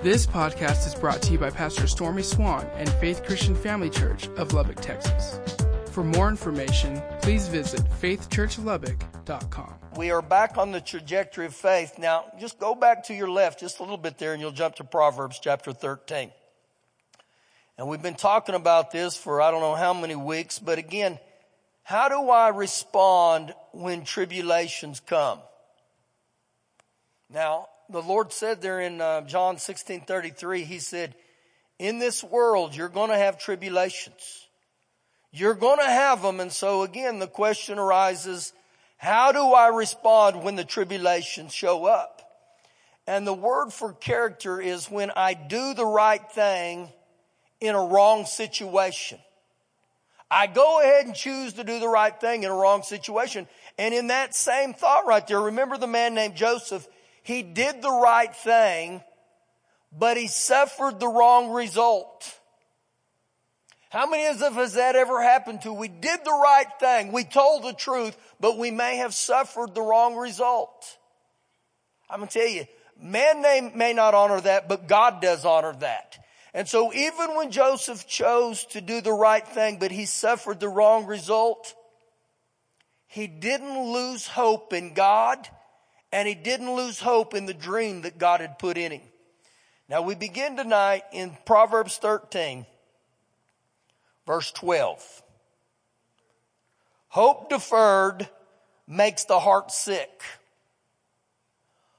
This podcast is brought to you by Pastor Stormy Swann and Faith Christian Family Church of Lubbock, Texas. For more information, please visit faithchurchlubbock.com. We are back on the trajectory of faith. Now, just go back to your left just a little bit there and you'll jump to Proverbs chapter 13. And we've been talking about this for I don't know how many weeks, but again, how do I respond when tribulations come? Now, the Lord said there in uh, John 16:33, he said, "In this world you're going to have tribulations. You're going to have them." And so again, the question arises, how do I respond when the tribulations show up? And the word for character is when I do the right thing in a wrong situation. I go ahead and choose to do the right thing in a wrong situation. And in that same thought right there, remember the man named Joseph? He did the right thing, but he suffered the wrong result. How many of us has that ever happened to? We did the right thing. We told the truth, but we may have suffered the wrong result. I'm going to tell you, man may, may not honor that, but God does honor that. And so even when Joseph chose to do the right thing, but he suffered the wrong result, he didn't lose hope in God and he didn't lose hope in the dream that God had put in him. Now we begin tonight in Proverbs 13, verse 12. Hope deferred makes the heart sick.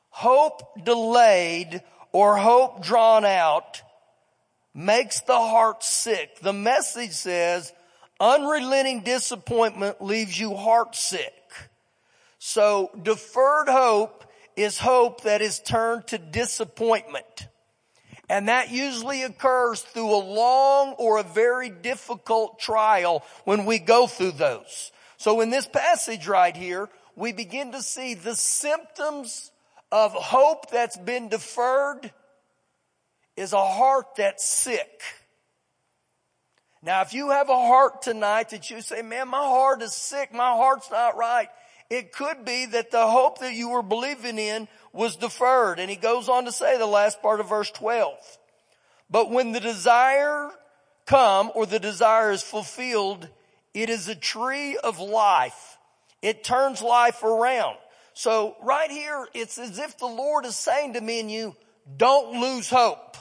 Hope delayed or hope drawn out makes the heart sick. The message says unrelenting disappointment leaves you heart sick. So deferred hope is hope that is turned to disappointment. And that usually occurs through a long or a very difficult trial when we go through those. So in this passage right here, we begin to see the symptoms of hope that's been deferred is a heart that's sick. Now, if you have a heart tonight that you say, man, my heart is sick, my heart's not right, it could be that the hope that you were believing in was deferred. And he goes on to say the last part of verse 12. But when the desire come or the desire is fulfilled, it is a tree of life. It turns life around. So right here, it's as if the Lord is saying to me and you, don't lose hope.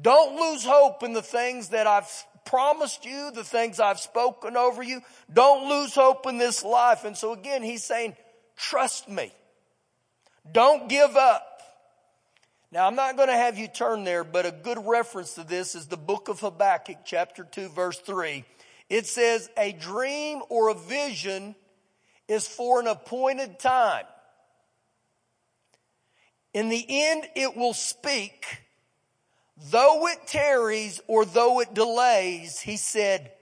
Don't lose hope in the things that I've promised you, the things I've spoken over you. Don't lose hope in this life. And so again, he's saying, trust me. Don't give up. Now I'm not going to have you turn there, but a good reference to this is the book of Habakkuk chapter 2 verse 3. It says a dream or a vision is for an appointed time. In the end, it will speak though it tarries or though it delays, he said,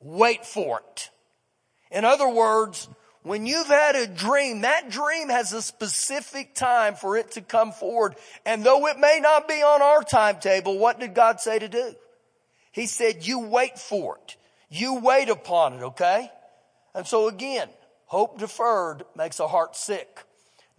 wait for it. In other words, when you've had a dream, that dream has a specific time for it to come forward. And though it may not be on our timetable, what did God say to do? He said, you wait for it. You wait upon it, okay? And so again, hope deferred makes a heart sick.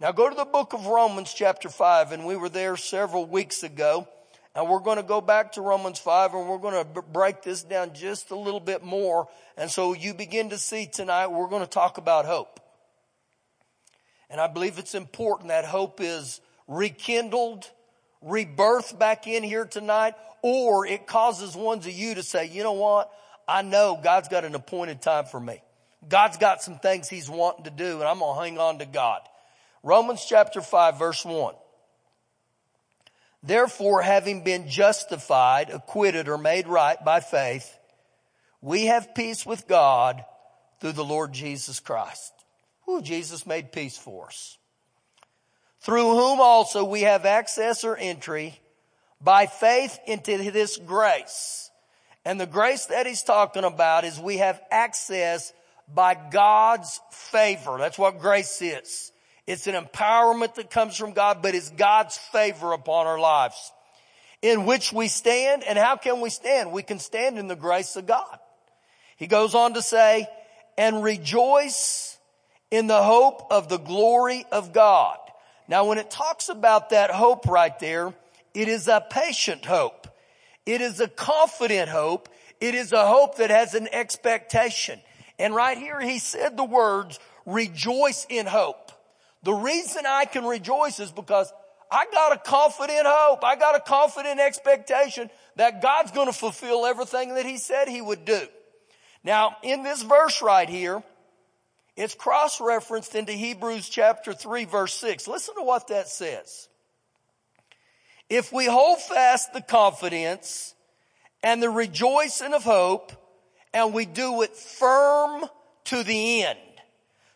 Now go to the book of Romans chapter 5 and we were there several weeks ago. And we're going to go back to Romans 5 and we're going to break this down just a little bit more. And so you begin to see tonight, we're going to talk about hope. And I believe it's important that hope is rekindled, rebirthed back in here tonight, or it causes ones of you to say, you know what? I know God's got an appointed time for me. God's got some things he's wanting to do and I'm going to hang on to God. Romans chapter 5 verse 1. Therefore, having been justified, acquitted, or made right by faith, we have peace with God through the Lord Jesus Christ. Who Jesus made peace for us. Through whom also we have access or entry by faith into this grace. And the grace that he's talking about is we have access by God's favor. That's what grace is. It's an empowerment that comes from God, but it's God's favor upon our lives in which we stand. And how can we stand? We can stand in the grace of God. He goes on to say, and rejoice in the hope of the glory of God. Now when it talks about that hope right there, It is a patient hope. It is a confident hope. It is a hope that has an expectation. And right here he said the words, rejoice in hope. The reason I can rejoice is because I got a confident hope. I got a confident expectation that God's going to fulfill everything that he said he would do. Now, in this verse right here, it's cross-referenced into Hebrews chapter 3 verse 6. Listen to what that says. If we hold fast the confidence and the rejoicing of hope and we do it firm to the end.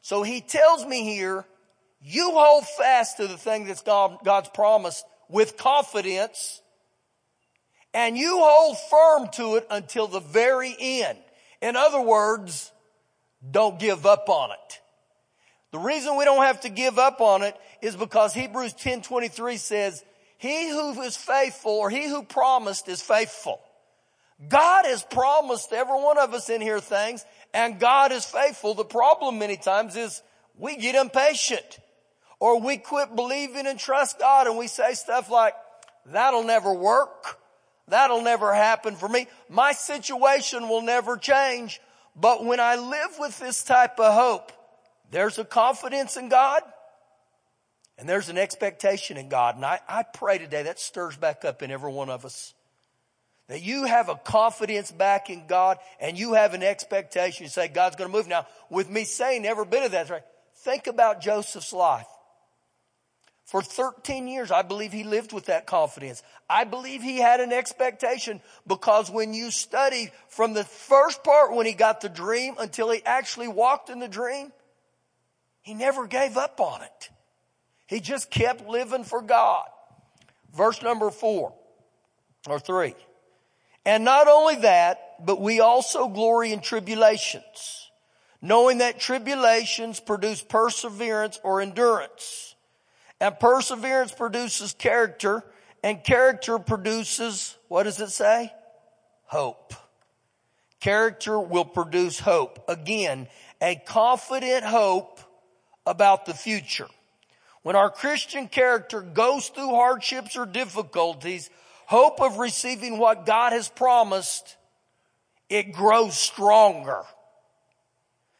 So he tells me here, you hold fast to the thing that's God, God's promised with confidence and you hold firm to it until the very end. In other words, don't give up on it. The reason we don't have to give up on it is because Hebrews 10:23 says, "He who is faithful or he who promised is faithful." God has promised every one of us in here things and God is faithful. The problem many times is we get impatient or we quit believing and trust God and we say stuff like, that'll never work. That'll never happen for me. My situation will never change. But when I live with this type of hope, there's a confidence in God and there's an expectation in God. And I, I pray today that stirs back up in every one of us. That you have a confidence back in God and you have an expectation. You say, God's going to move. Now, with me saying every bit of that, right? Think about Joseph's life. For 13 years, I believe he lived with that confidence. I believe he had an expectation because when you study from the first part when he got the dream until he actually walked in the dream, he never gave up on it. He just kept living for God. Verse number four or three. And not only that, but we also glory in tribulations, knowing that tribulations produce perseverance or endurance. And perseverance produces character and character produces, what does it say? Hope. Character will produce hope. Again, a confident hope about the future. When our Christian character goes through hardships or difficulties, hope of receiving what God has promised, it grows stronger.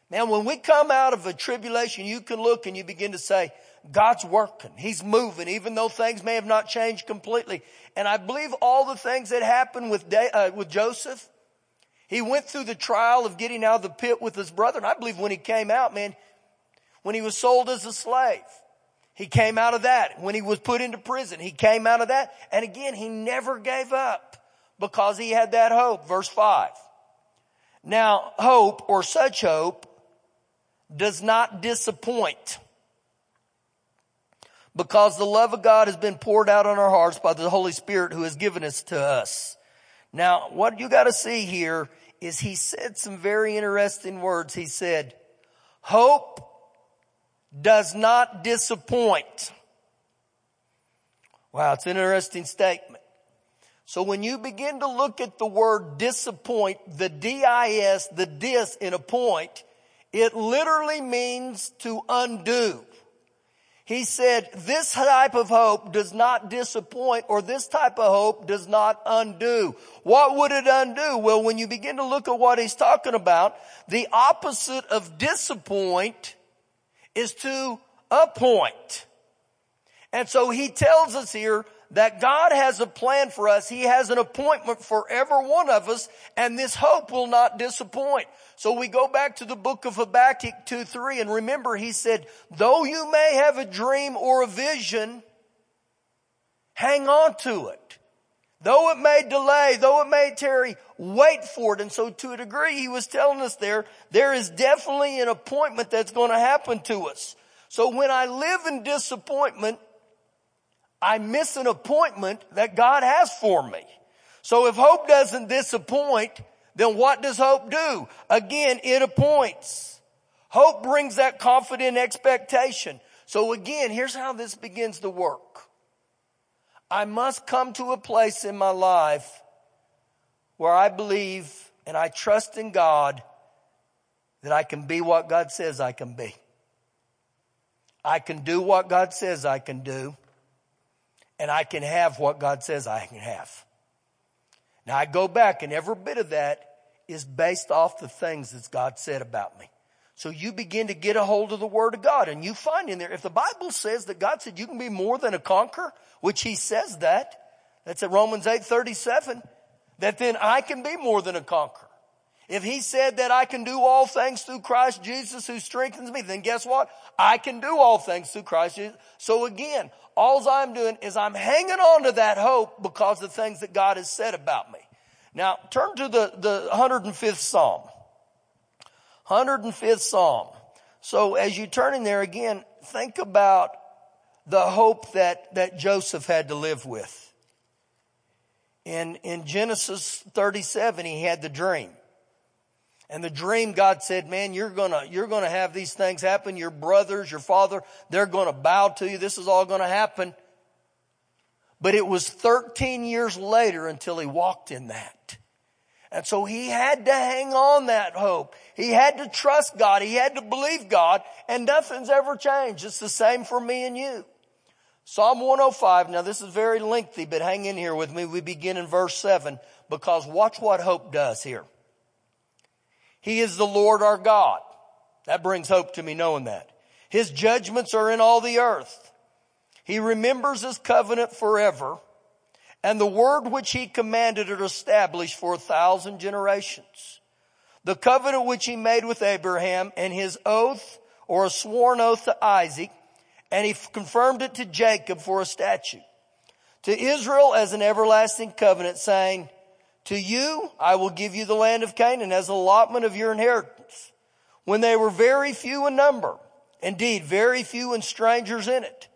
Man, when we come out of a tribulation, you can look and you begin to say, God's working. He's moving, even though things may have not changed completely. And I believe all the things that happened with, uh, with Joseph, he went through the trial of getting out of the pit with his brother. And I believe when he came out, man, when he was sold as a slave, he came out of that. When he was put into prison, he came out of that. And again, he never gave up because he had that hope. Verse five. Now, hope or such hope does not disappoint because the love of God has been poured out on our hearts by the Holy Spirit who has given us to us. Now, what you gotta see here is he said some very interesting words. He said, hope does not disappoint. Wow, it's an interesting statement. So when you begin to look at the word disappoint, the D-I-S, the dis in a point, it literally means to undo. He said, this type of hope does not disappoint or this type of hope does not undo. What would it undo? Well, when you begin to look at what he's talking about, the opposite of disappoint is to appoint. And so he tells us here that God has a plan for us. He has an appointment for every one of us and this hope will not disappoint. So we go back to the book of Habakkuk 2, 3 and remember he said, though you may have a dream or a vision, hang on to it. Though it may delay, though it may tarry, wait for it. And so to a degree, he was telling us there, there is definitely an appointment that's going to happen to us. So when I live in disappointment, I miss an appointment that God has for me. So if hope doesn't disappoint, then what does hope do? Again, it appoints. Hope brings that confident expectation. So again, here's how this begins to work. I must come to a place in my life where I believe and I trust in God that I can be what God says I can be. I can do what God says I can do. And I can have what God says I can have. Now I go back and every bit of that is based off the things that God said about me. So you begin to get a hold of the Word of God and you find in there, if the Bible says that God said you can be more than a conqueror, which He says that, that's at Romans 8, 37, that then I can be more than a conqueror. If He said that I can do all things through Christ Jesus who strengthens me, then guess what? I can do all things through Christ Jesus. So again, all I'm doing is I'm hanging on to that hope because of the things that God has said about me. Now turn to the, the 105th Psalm. 105th Psalm. So as you turn in there again, think about the hope that, that Joseph had to live with. In, in Genesis 37, he had the dream. And the dream, God said, man, you're gonna, you're gonna have these things happen. Your brothers, your father, they're gonna bow to you. This is all gonna happen. But it was 13 years later until he walked in that. And so he had to hang on that hope. He had to trust God. He had to believe God and nothing's ever changed. It's the same for me and you. Psalm 105. Now this is very lengthy, but hang in here with me. We begin in verse seven because watch what hope does here. He is the Lord our God. That brings hope to me knowing that. His judgments are in all the earth. He remembers his covenant forever and the word which he commanded it established for a thousand generations. The covenant which he made with Abraham and his oath or a sworn oath to Isaac, and he confirmed it to Jacob for a statute. To Israel as an everlasting covenant saying, to you I will give you the land of Canaan as allotment of your inheritance. When they were very few in number, indeed very few and strangers in it,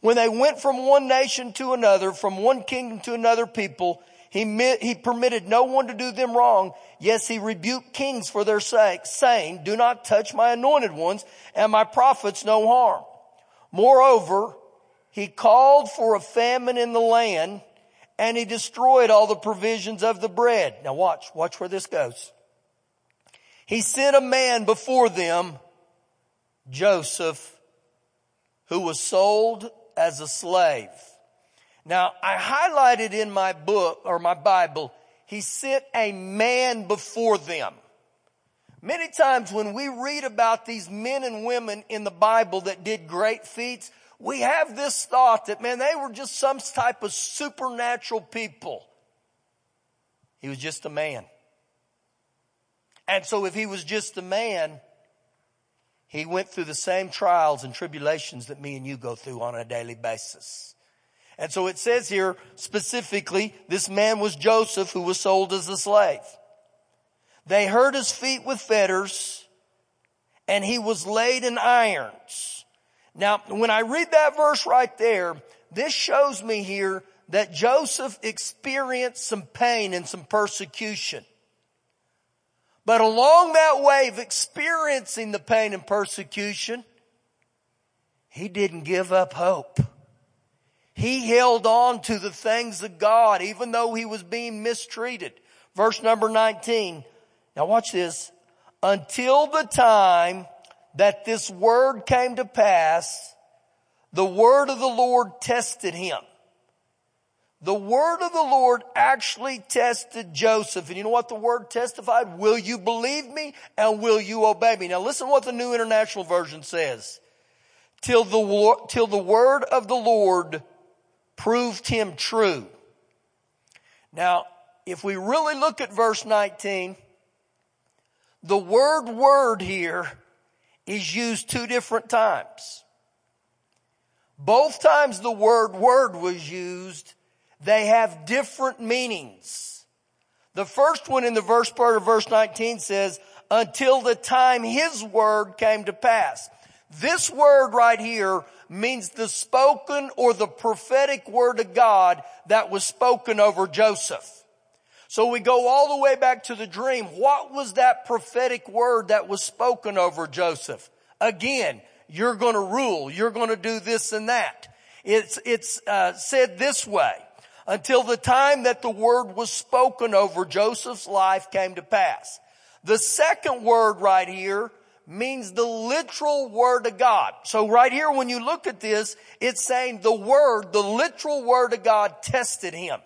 when they went from one nation to another, from one kingdom to another people, he, he permitted no one to do them wrong. Yes, he rebuked kings for their sake, saying, do not touch my anointed ones and my prophets no harm. Moreover, he called for a famine in the land and he destroyed all the provisions of the bread. Now watch, watch where this goes. He sent a man before them, Joseph, who was sold as a slave. Now, I highlighted in my book or my Bible, he sent a man before them. Many times when we read about these men and women in the Bible that did great feats, we have this thought that, man, they were just some type of supernatural people. He was just a man. And so if he was just a man, he went through the same trials and tribulations that me and you go through on a daily basis. And so it says here specifically, this man was Joseph who was sold as a slave. They hurt his feet with fetters and he was laid in irons. Now, when I read that verse right there, this shows me here that Joseph experienced some pain and some persecution. But along that way of experiencing the pain and persecution, he didn't give up hope. He held on to the things of God even though he was being mistreated. Verse number 19. Now watch this. Until the time that this word came to pass, the word of the Lord tested him the word of the Lord actually tested Joseph. And you know what the word testified? Will you believe me and will you obey me? Now listen to what the New International Version says. Till the, till the word of the Lord proved him true. Now, if we really look at verse 19, the word word here is used two different times. Both times the word word was used, they have different meanings. The first one in the verse part of verse 19 says, until the time his word came to pass. This word right here means the spoken or the prophetic word of God that was spoken over Joseph. So we go all the way back to the dream. What was that prophetic word that was spoken over Joseph? Again, you're going to rule. You're going to do this and that. It's, it's uh, said this way until the time that the word was spoken over Joseph's life came to pass. The second word right here means the literal word of God. So right here, when you look at this, it's saying the word, the literal word of God tested him.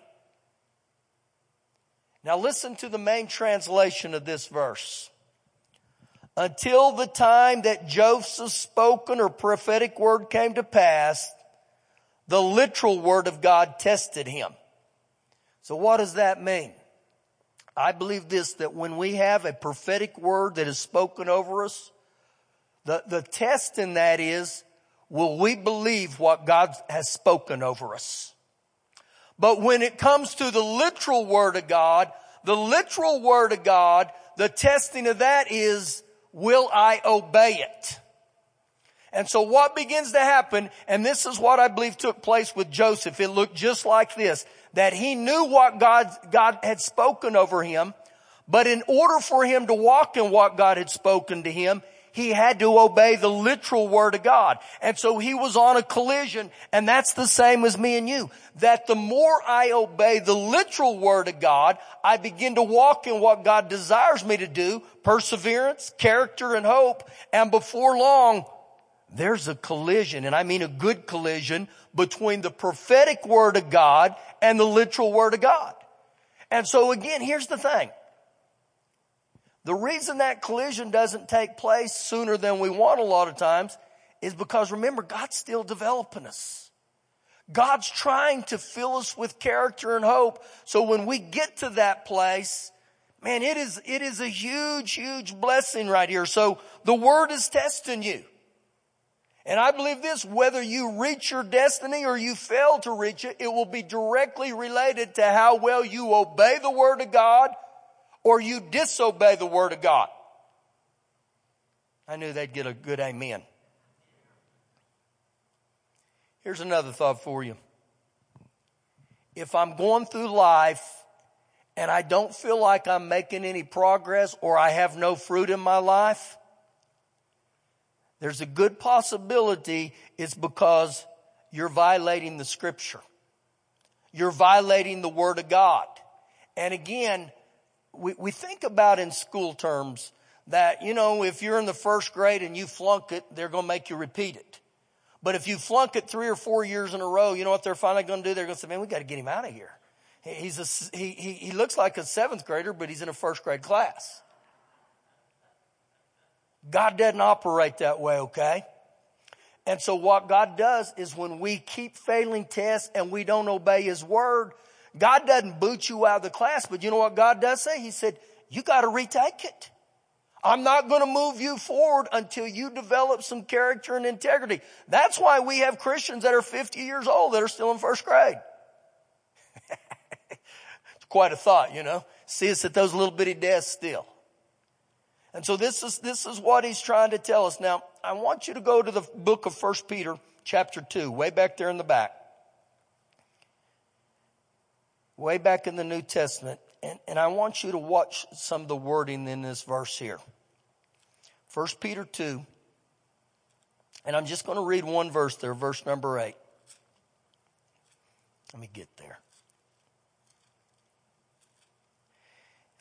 Now listen to the main translation of this verse. Until the time that Joseph's spoken or prophetic word came to pass, the literal word of God tested him. So what does that mean? I believe this, that when we have a prophetic word that is spoken over us, the, the test in that is, will we believe what God has spoken over us? But when it comes to the literal word of God, the literal word of God, the testing of that is, will I obey it? And so what begins to happen, and this is what I believe took place with Joseph, it looked just like this, that he knew what God, God had spoken over him, but in order for him to walk in what God had spoken to him, he had to obey the literal word of God. And so he was on a collision, and that's the same as me and you. That the more I obey the literal word of God, I begin to walk in what God desires me to do, perseverance, character, and hope, and before long, there's a collision, and I mean a good collision, between the prophetic word of God and the literal word of God. And so again, here's the thing. The reason that collision doesn't take place sooner than we want a lot of times is because remember, God's still developing us. God's trying to fill us with character and hope. So when we get to that place, man, it is, it is a huge, huge blessing right here. So the word is testing you. And I believe this, whether you reach your destiny or you fail to reach it, it will be directly related to how well you obey the Word of God or you disobey the Word of God. I knew they'd get a good amen. Here's another thought for you. If I'm going through life and I don't feel like I'm making any progress or I have no fruit in my life, there's a good possibility it's because you're violating the scripture. You're violating the word of God. And again, we, we think about in school terms that, you know, if you're in the first grade and you flunk it, they're going to make you repeat it. But if you flunk it three or four years in a row, you know what they're finally going to do? They're going to say, man, we got to get him out of here. He's a, he, he, he looks like a seventh grader, but he's in a first grade class. God doesn't operate that way, okay? And so what God does is when we keep failing tests and we don't obey His word, God doesn't boot you out of the class, but you know what God does say? He said, you gotta retake it. I'm not going to move you forward until you develop some character and integrity. That's why we have Christians that are 50 years old that are still in first grade. it's quite a thought, you know. See us at those little bitty desks still. And so this is, this is what he's trying to tell us. Now, I want you to go to the book of First Peter chapter 2, way back there in the back. Way back in the New Testament. And, and I want you to watch some of the wording in this verse here. First Peter 2. And I'm just going to read one verse there, verse number 8. Let me get there.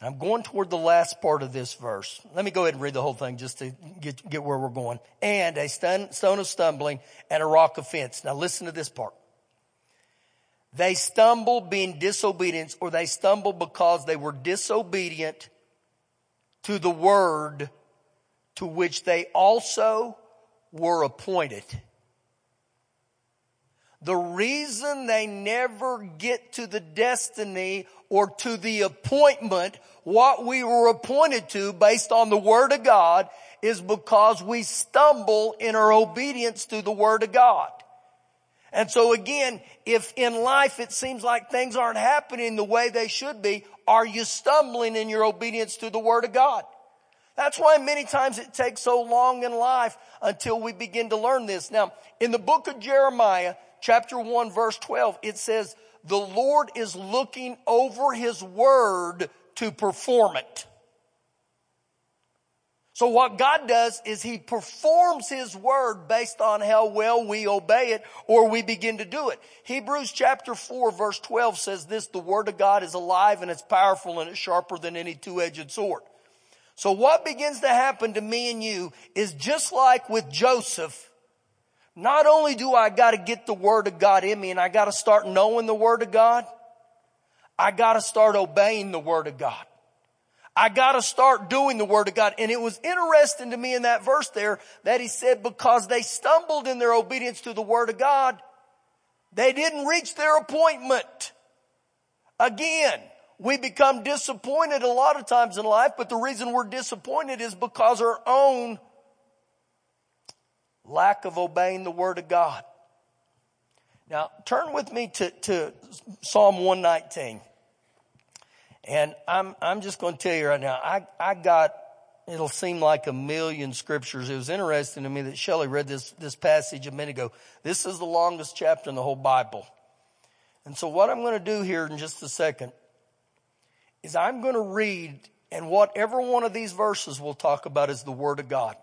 And I'm going toward the last part of this verse. Let me go ahead and read the whole thing just to get, get where we're going. And a stone, stone of stumbling and a rock of fence. Now listen to this part. They stumble being disobedient or they stumble because they were disobedient to the word to which they also were appointed. The reason they never get to the destiny or to the appointment, what we were appointed to based on the Word of God, is because we stumble in our obedience to the Word of God. And so again, if in life it seems like things aren't happening the way they should be, are you stumbling in your obedience to the Word of God? That's why many times it takes so long in life until we begin to learn this. Now, in the book of Jeremiah, chapter 1 verse 12, it says, the Lord is looking over His word to perform it. So what God does is He performs His word based on how well we obey it or we begin to do it. Hebrews chapter 4 verse 12 says this, the word of God is alive and it's powerful and it's sharper than any two-edged sword. So what begins to happen to me and you is just like with Joseph. Not only do I got to get the word of God in me and I got to start knowing the word of God, I got to start obeying the word of God. I got to start doing the word of God. And it was interesting to me in that verse there that he said, because they stumbled in their obedience to the word of God, they didn't reach their appointment. Again, we become disappointed a lot of times in life, but the reason we're disappointed is because our own lack of obeying the word of God. Now, turn with me to, to Psalm 119. And I'm, I'm just going to tell you right now, I, I got, it'll seem like a million scriptures. It was interesting to me that Shelley read this, this passage a minute ago. This is the longest chapter in the whole Bible. And so what I'm going to do here in just a second is I'm going to read and whatever one of these verses we'll talk about is the Word of God.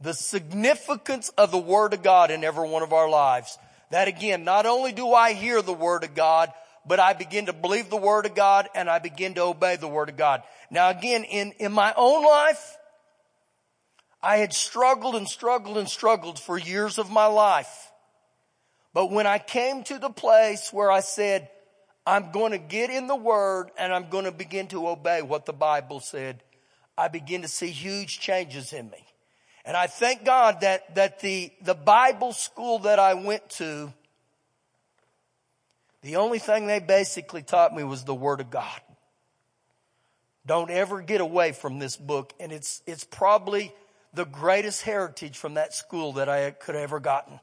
The significance of the Word of God in every one of our lives. That again, not only do I hear the Word of God, but I begin to believe the Word of God and I begin to obey the Word of God. Now again, in, in my own life, I had struggled and struggled and struggled for years of my life. But when I came to the place where I said, I'm going to get in the Word and I'm going to begin to obey what the Bible said, I begin to see huge changes in me. And I thank God that, that the, the Bible school that I went to, the only thing they basically taught me was the Word of God. Don't ever get away from this book. And it's, it's probably the greatest heritage from that school that I could have ever gotten.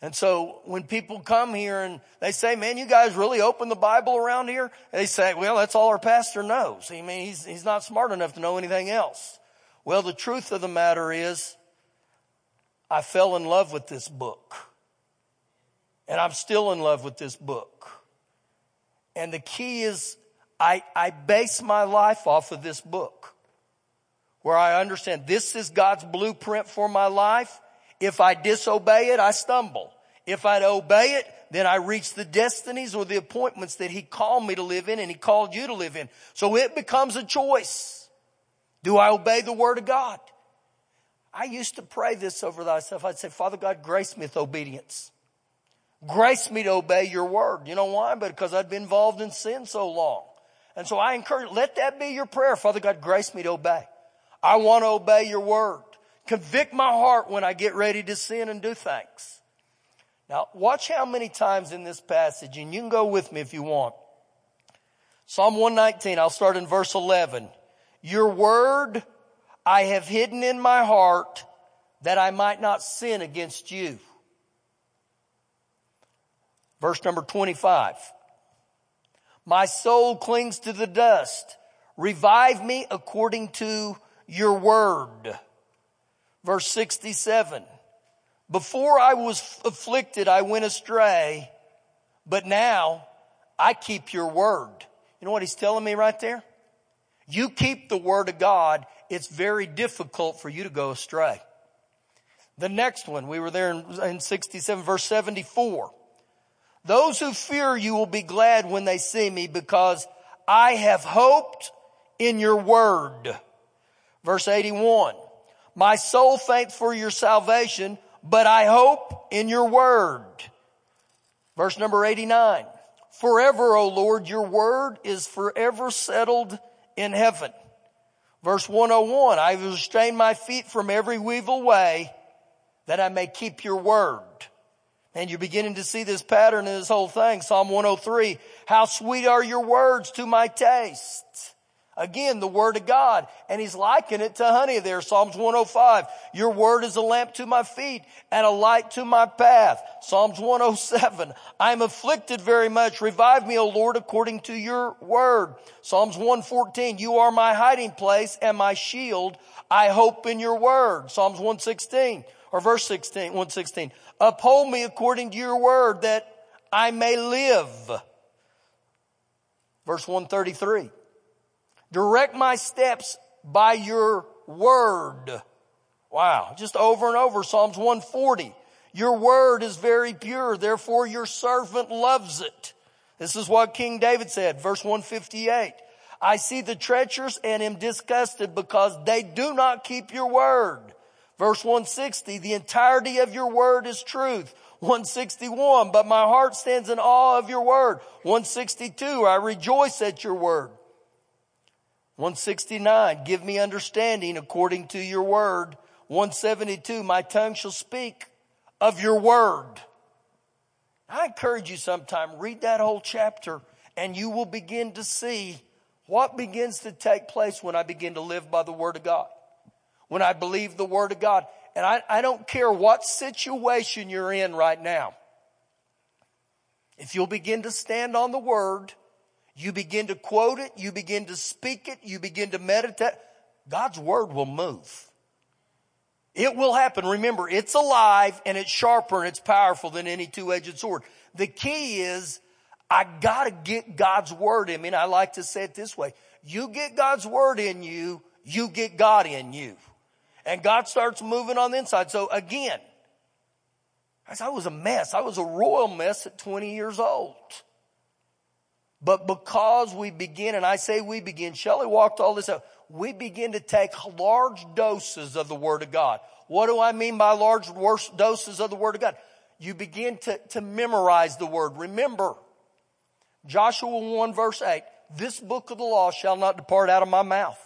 And so when people come here and they say, man, you guys really open the Bible around here? They say, well, that's all our pastor knows. I mean, he's, he's not smart enough to know anything else. Well, the truth of the matter is, I fell in love with this book. And I'm still in love with this book. And the key is, I, I base my life off of this book. Where I understand this is God's blueprint for my life. If I disobey it, I stumble. If I obey it, then I reach the destinies or the appointments that He called me to live in and He called you to live in. So it becomes a choice. Do I obey the word of God? I used to pray this over thyself. I'd say, Father God, grace me with obedience. Grace me to obey your word. You know why? Because I'd been involved in sin so long. And so I encourage, let that be your prayer. Father God, grace me to obey. I want to obey your word. Convict my heart when I get ready to sin and do things. Now watch how many times in this passage, and you can go with me if you want. Psalm 119, I'll start in verse 11. Your word I have hidden in my heart that I might not sin against you. Verse number 25. My soul clings to the dust. Revive me according to your word. Verse 67. Before I was afflicted, I went astray, but now I keep your word. You know what he's telling me right there? you keep the word of God, it's very difficult for you to go astray. The next one, we were there in, in 67 verse 74. Those who fear you will be glad when they see me because I have hoped in your word. Verse 81. My soul faints for your salvation, but I hope in your word. Verse number 89. Forever, O Lord, your word is forever settled in heaven. Verse 101, I have restrained my feet from every evil way that I may keep your word. And you're beginning to see this pattern in this whole thing. Psalm 103, how sweet are your words to my taste. Again, the word of God. And he's liking it to honey there. Psalms 105. Your word is a lamp to my feet and a light to my path. Psalms 107. I am afflicted very much. Revive me, O Lord, according to your word. Psalms 114. You are my hiding place and my shield. I hope in your word. Psalms 116 or verse 16, 116. Uphold me according to your word that I may live. Verse 133. Direct my steps by your word. Wow. Just over and over, Psalms 140. Your word is very pure, therefore your servant loves it. This is what King David said, verse 158. I see the treacherous and am disgusted because they do not keep your word. Verse 160, the entirety of your word is truth. 161, but my heart stands in awe of your word. 162, I rejoice at your word. 169, give me understanding according to your word. 172, my tongue shall speak of your word. I encourage you sometime, read that whole chapter and you will begin to see what begins to take place when I begin to live by the word of God. When I believe the word of God. And I, I don't care what situation you're in right now. If you'll begin to stand on the word, you begin to quote it, you begin to speak it, you begin to meditate, God's word will move. It will happen. Remember, it's alive and it's sharper and it's powerful than any two-edged sword. The key is I gotta get God's word in me. And I like to say it this way. You get God's word in you, you get God in you. And God starts moving on the inside. So again, I was a mess. I was a royal mess at 20 years old. But because we begin, and I say we begin, Shelley walked all this out, we begin to take large doses of the Word of God. What do I mean by large doses of the Word of God? You begin to, to memorize the Word. Remember, Joshua 1 verse 8, this book of the law shall not depart out of my mouth.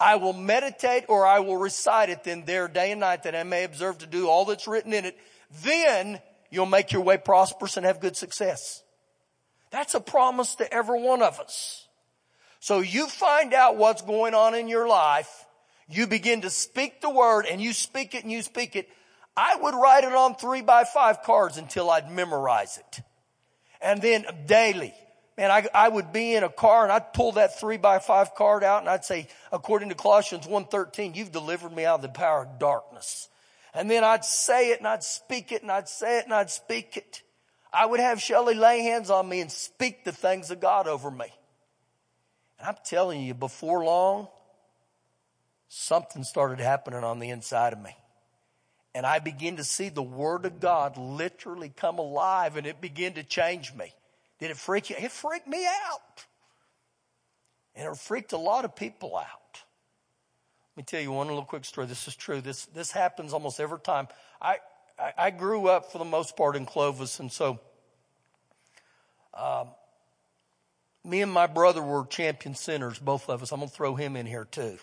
I will meditate or I will recite it then there day and night that I may observe to do all that's written in it. Then you'll make your way prosperous and have good success. That's a promise to every one of us. So you find out what's going on in your life. You begin to speak the word and you speak it and you speak it. I would write it on three by five cards until I'd memorize it. And then daily. Man, I, I would be in a car and I'd pull that three by five card out and I'd say, according to Colossians 1.13, you've delivered me out of the power of darkness. And then I'd say it and I'd speak it and I'd say it and I'd speak it. I would have Shelley lay hands on me and speak the things of God over me. And I'm telling you, before long, something started happening on the inside of me. And I began to see the Word of God literally come alive and it began to change me. Did it freak you? It freaked me out. And it freaked a lot of people out. Let me tell you one little quick story. This is true. This, this happens almost every time. I, I, I grew up for the most part in Clovis, and so um, me and my brother were champion sinners, both of us. I'm going to throw him in here too.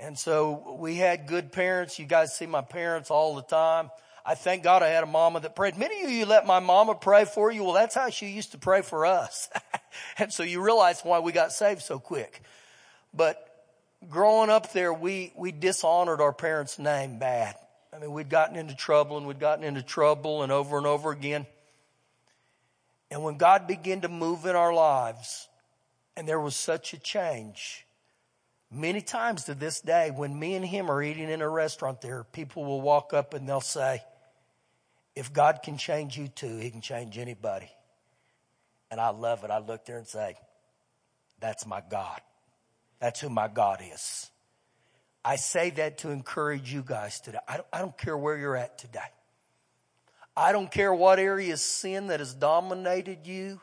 And so we had good parents. You guys see my parents all the time. I thank God I had a mama that prayed. Many of you let my mama pray for you. Well, that's how she used to pray for us. and so you realize why we got saved so quick. But growing up there, we, we dishonored our parents' name bad. I mean, we'd gotten into trouble and we'd gotten into trouble and over and over again. And when God began to move in our lives and there was such a change, many times to this day, when me and him are eating in a restaurant there, people will walk up and they'll say, if God can change you too, he can change anybody. And I love it. I look there and say, that's my God. That's who my God is. I say that to encourage you guys today. I don't, I don't care where you're at today. I don't care what area of sin that has dominated you.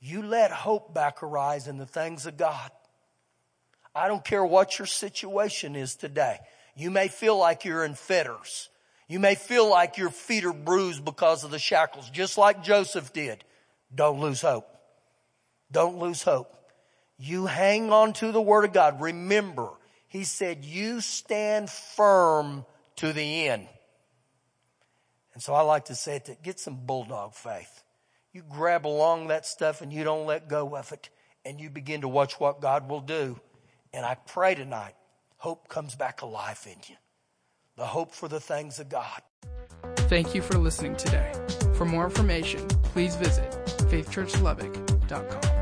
You let hope back arise in the things of God. I don't care what your situation is today. You may feel like you're in fetters. You may feel like your feet are bruised because of the shackles, just like Joseph did. Don't lose hope. Don't lose hope. You hang on to the Word of God. Remember, He said, you stand firm to the end. And so I like to say it, get some bulldog faith. You grab along that stuff and you don't let go of it and you begin to watch what God will do. And I pray tonight, hope comes back alive in you. The hope for the things of God. Thank you for listening today. For more information, please visit faithchurchlubbock.com.